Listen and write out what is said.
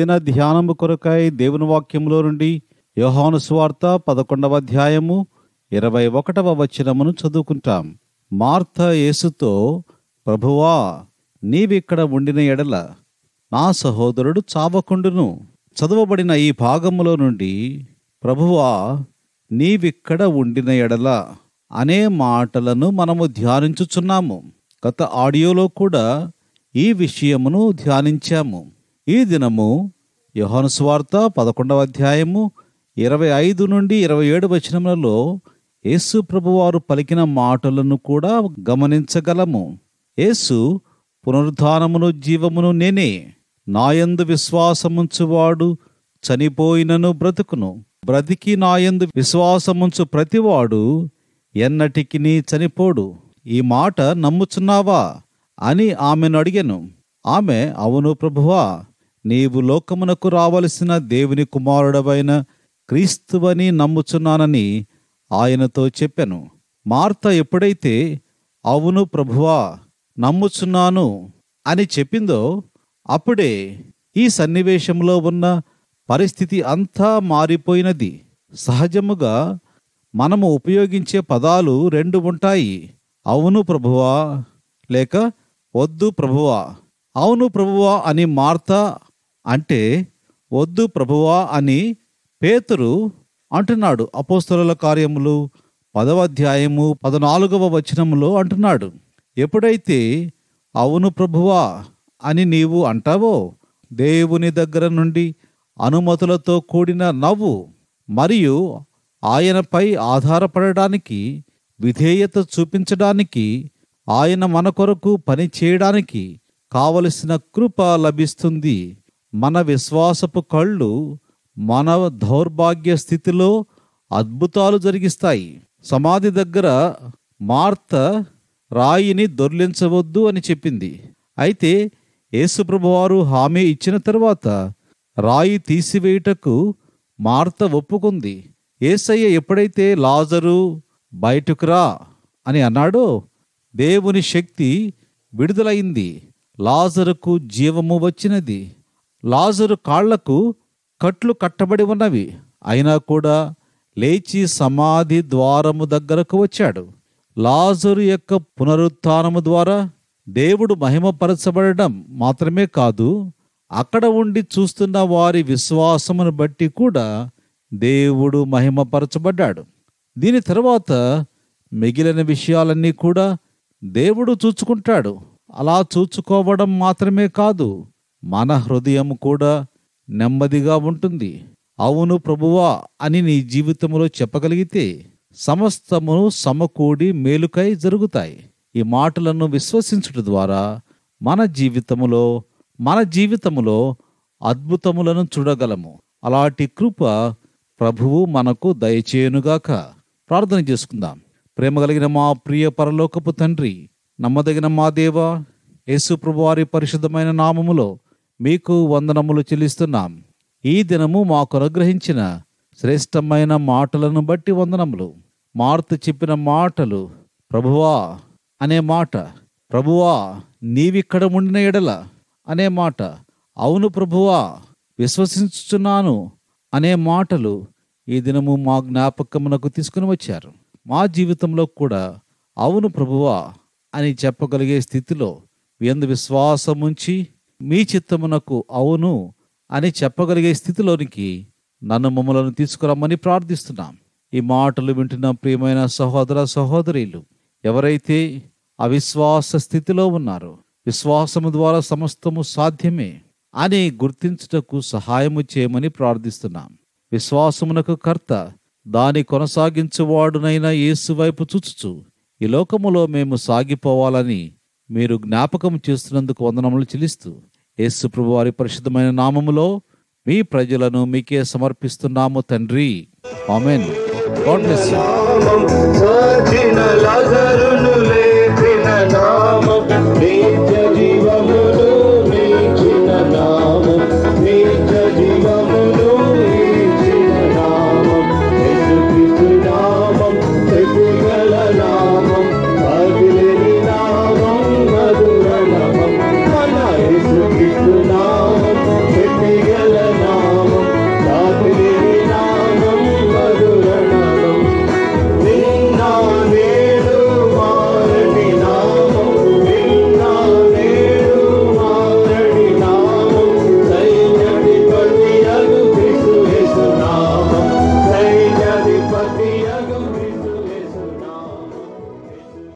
దిన ధ్యానము కొరకై దేవుని వాక్యములో నుండి యోహాను సువార్త పదకొండవ అధ్యాయము ఇరవై ఒకటవ వచనమును చదువుకుంటాం. మార్త యేసుతో ప్రభువా నీవిక్కడ ఉండిన ఎడల నా సహోదరుడు చావకుండును. చదవబడిన ఈ భాగములో నుండి ప్రభువా నీవిక్కడ ఉండిన ఎడల అనే మాటలను మనము ధ్యానించుచున్నాము. గత ఆడియోలో కూడా ఈ విషయమును ధ్యానించాము. ఈ దినము యోహాను సువార్త పదకొండవ అధ్యాయము ఇరవై ఐదు నుండి ఇరవై ఏడు వచనములలో యేసు ప్రభువారు పలికిన మాటలను కూడా గమనించగలము. యేసు పునరుద్ధానమును జీవమును నేనే. నాయందు విశ్వాసముంచువాడు చనిపోయినను బ్రతుకును. బ్రతికి నాయందు విశ్వాసముంచు ప్రతివాడు ఎన్నటికి చనిపోడు. ఈ మాట నమ్ముచున్నావా అని ఆమెను అడిగాను. ఆమె అవును ప్రభువా నీవు లోకమునకు రావలసిన దేవుని కుమారుడవైన క్రీస్తువని నమ్ముచున్నానని ఆయనతో చెప్పాను. మార్త ఎప్పుడైతే అవును ప్రభువా నమ్ముచున్నాను అని చెప్పిందో అప్పుడే ఈ సన్నివేశంలో ఉన్న పరిస్థితి అంతా మారిపోయినది. సహజముగా మనము ఉపయోగించే పదాలు రెండు ఉంటాయి. అవును ప్రభువా లేక వద్దు ప్రభువా అవును ప్రభువా అని మార్త అంటే వద్దు ప్రభువా అని పేతురు అంటున్నాడు. అపోస్తలుల కార్యములు పదవ అధ్యాయము పదనాలుగవ వచనములో అంటున్నాడు. ఎప్పుడైతే అవును ప్రభువా అని నీవు అంటావో దేవుని దగ్గర నుండి అనుమతులతో కూడిన నవ్వు మరియు ఆయనపై ఆధారపడడానికి విధేయత చూపించడానికి ఆయన మన కొరకు పని చేయడానికి కావలసిన కృప లభిస్తుంది. మన విశ్వాసపు కళ్ళు మన దౌర్భాగ్య స్థితిలో అద్భుతాలు జరిగిస్తాయి. సమాధి దగ్గర మార్త రాయిని దొర్లించవద్దు అని చెప్పింది. అయితే యేసుప్రభువారు హామీ ఇచ్చిన తర్వాత రాయి తీసివేయుటకు మార్త ఒప్పుకుంది. ఏసయ్య ఎప్పుడైతే లాజరు బయటకు రా అని అన్నాడో దేవుని శక్తి విడుదలైంది. లాజరుకు జీవము వచ్చినది. లాజరు కాళ్ళకు కట్లు కట్టబడి ఉన్నవి. అయినా కూడా లేచి సమాధి ద్వారము దగ్గరకు వచ్చాడు. లాజరు యొక్క పునరుత్థానము ద్వారా దేవుడు మహిమపరచబడడం మాత్రమే కాదు అక్కడ ఉండి చూస్తున్న వారి విశ్వాసమును బట్టి కూడా దేవుడు మహిమపరచబడ్డాడు. దీని తర్వాత మిగిలిన విషయాలన్నీ కూడా దేవుడు చూచుకుంటాడు. అలా చూచుకోవడం మాత్రమే కాదు మన హృదయం కూడా నెమ్మదిగా ఉంటుంది. అవును ప్రభువా అని నీ జీవితంలో చెప్పగలిగితే సమస్తమును సమకూడి మేలుకై జరుగుతాయి. ఈ మాటలను విశ్వసించుట ద్వారా మన జీవితములో మన జీవితములో అద్భుతములను చూడగలము. అలాంటి కృప ప్రభువు మనకు దయచేయునుగాక. ప్రార్థన చేసుకుందాం. ప్రేమ కలిగిన మా ప్రియ పరలోకపు తండ్రి నమ్మదగిన మా దేవ యేసు ప్రభువారి పరిశుద్ధమైన నామములో మీకు వందనములు చెల్లిస్తున్నాం. ఈ దినము మాకు అనుగ్రహించిన శ్రేష్టమైన మాటలను బట్టి వందనములు. మార్త చెప్పిన మాటలు ప్రభువా అనే మాట. ప్రభువా నీవిక్కడ ఉండిన ఎడల అనే మాట. అవును ప్రభువా విశ్వసించుచున్నాను అనే మాటలు ఈ దినము మా జ్ఞాపకమునకు తీసుకుని వచ్చారు. మా జీవితంలో కూడా అవును ప్రభువా అని చెప్పగలిగే స్థితిలో ఎందు విశ్వాసం ఉంచి మీ చిత్తమునకు అవును అని చెప్పగలిగే స్థితిలోనికి నన్ను మమ్మలను తీసుకురమ్మని ప్రార్థిస్తున్నాం. ఈ మాటలు వింటున్న ప్రియమైన సహోదర సహోదరీలు ఎవరైతే అవిశ్వాస స్థితిలో ఉన్నారో విశ్వాసము ద్వారా సమస్తము సాధ్యమే అని గుర్తించుటకు సహాయము చేయమని ప్రార్థిస్తున్నాం. విశ్వాసమునకు కర్త దాని కొనసాగించువాడునైన యేసు వైపు చూచుచు ఈ లోకములో మేము సాగిపోవాలని మీరు జ్ఞాపకం చేస్తున్నందుకు వందనములు చెల్లిస్తూ యేసుప్రభు వారి పరిశుద్ధమైన నామములో మీ ప్రజలను మీకే సమర్పిస్తున్నాము తండ్రి. ఆమెన్. God bless you.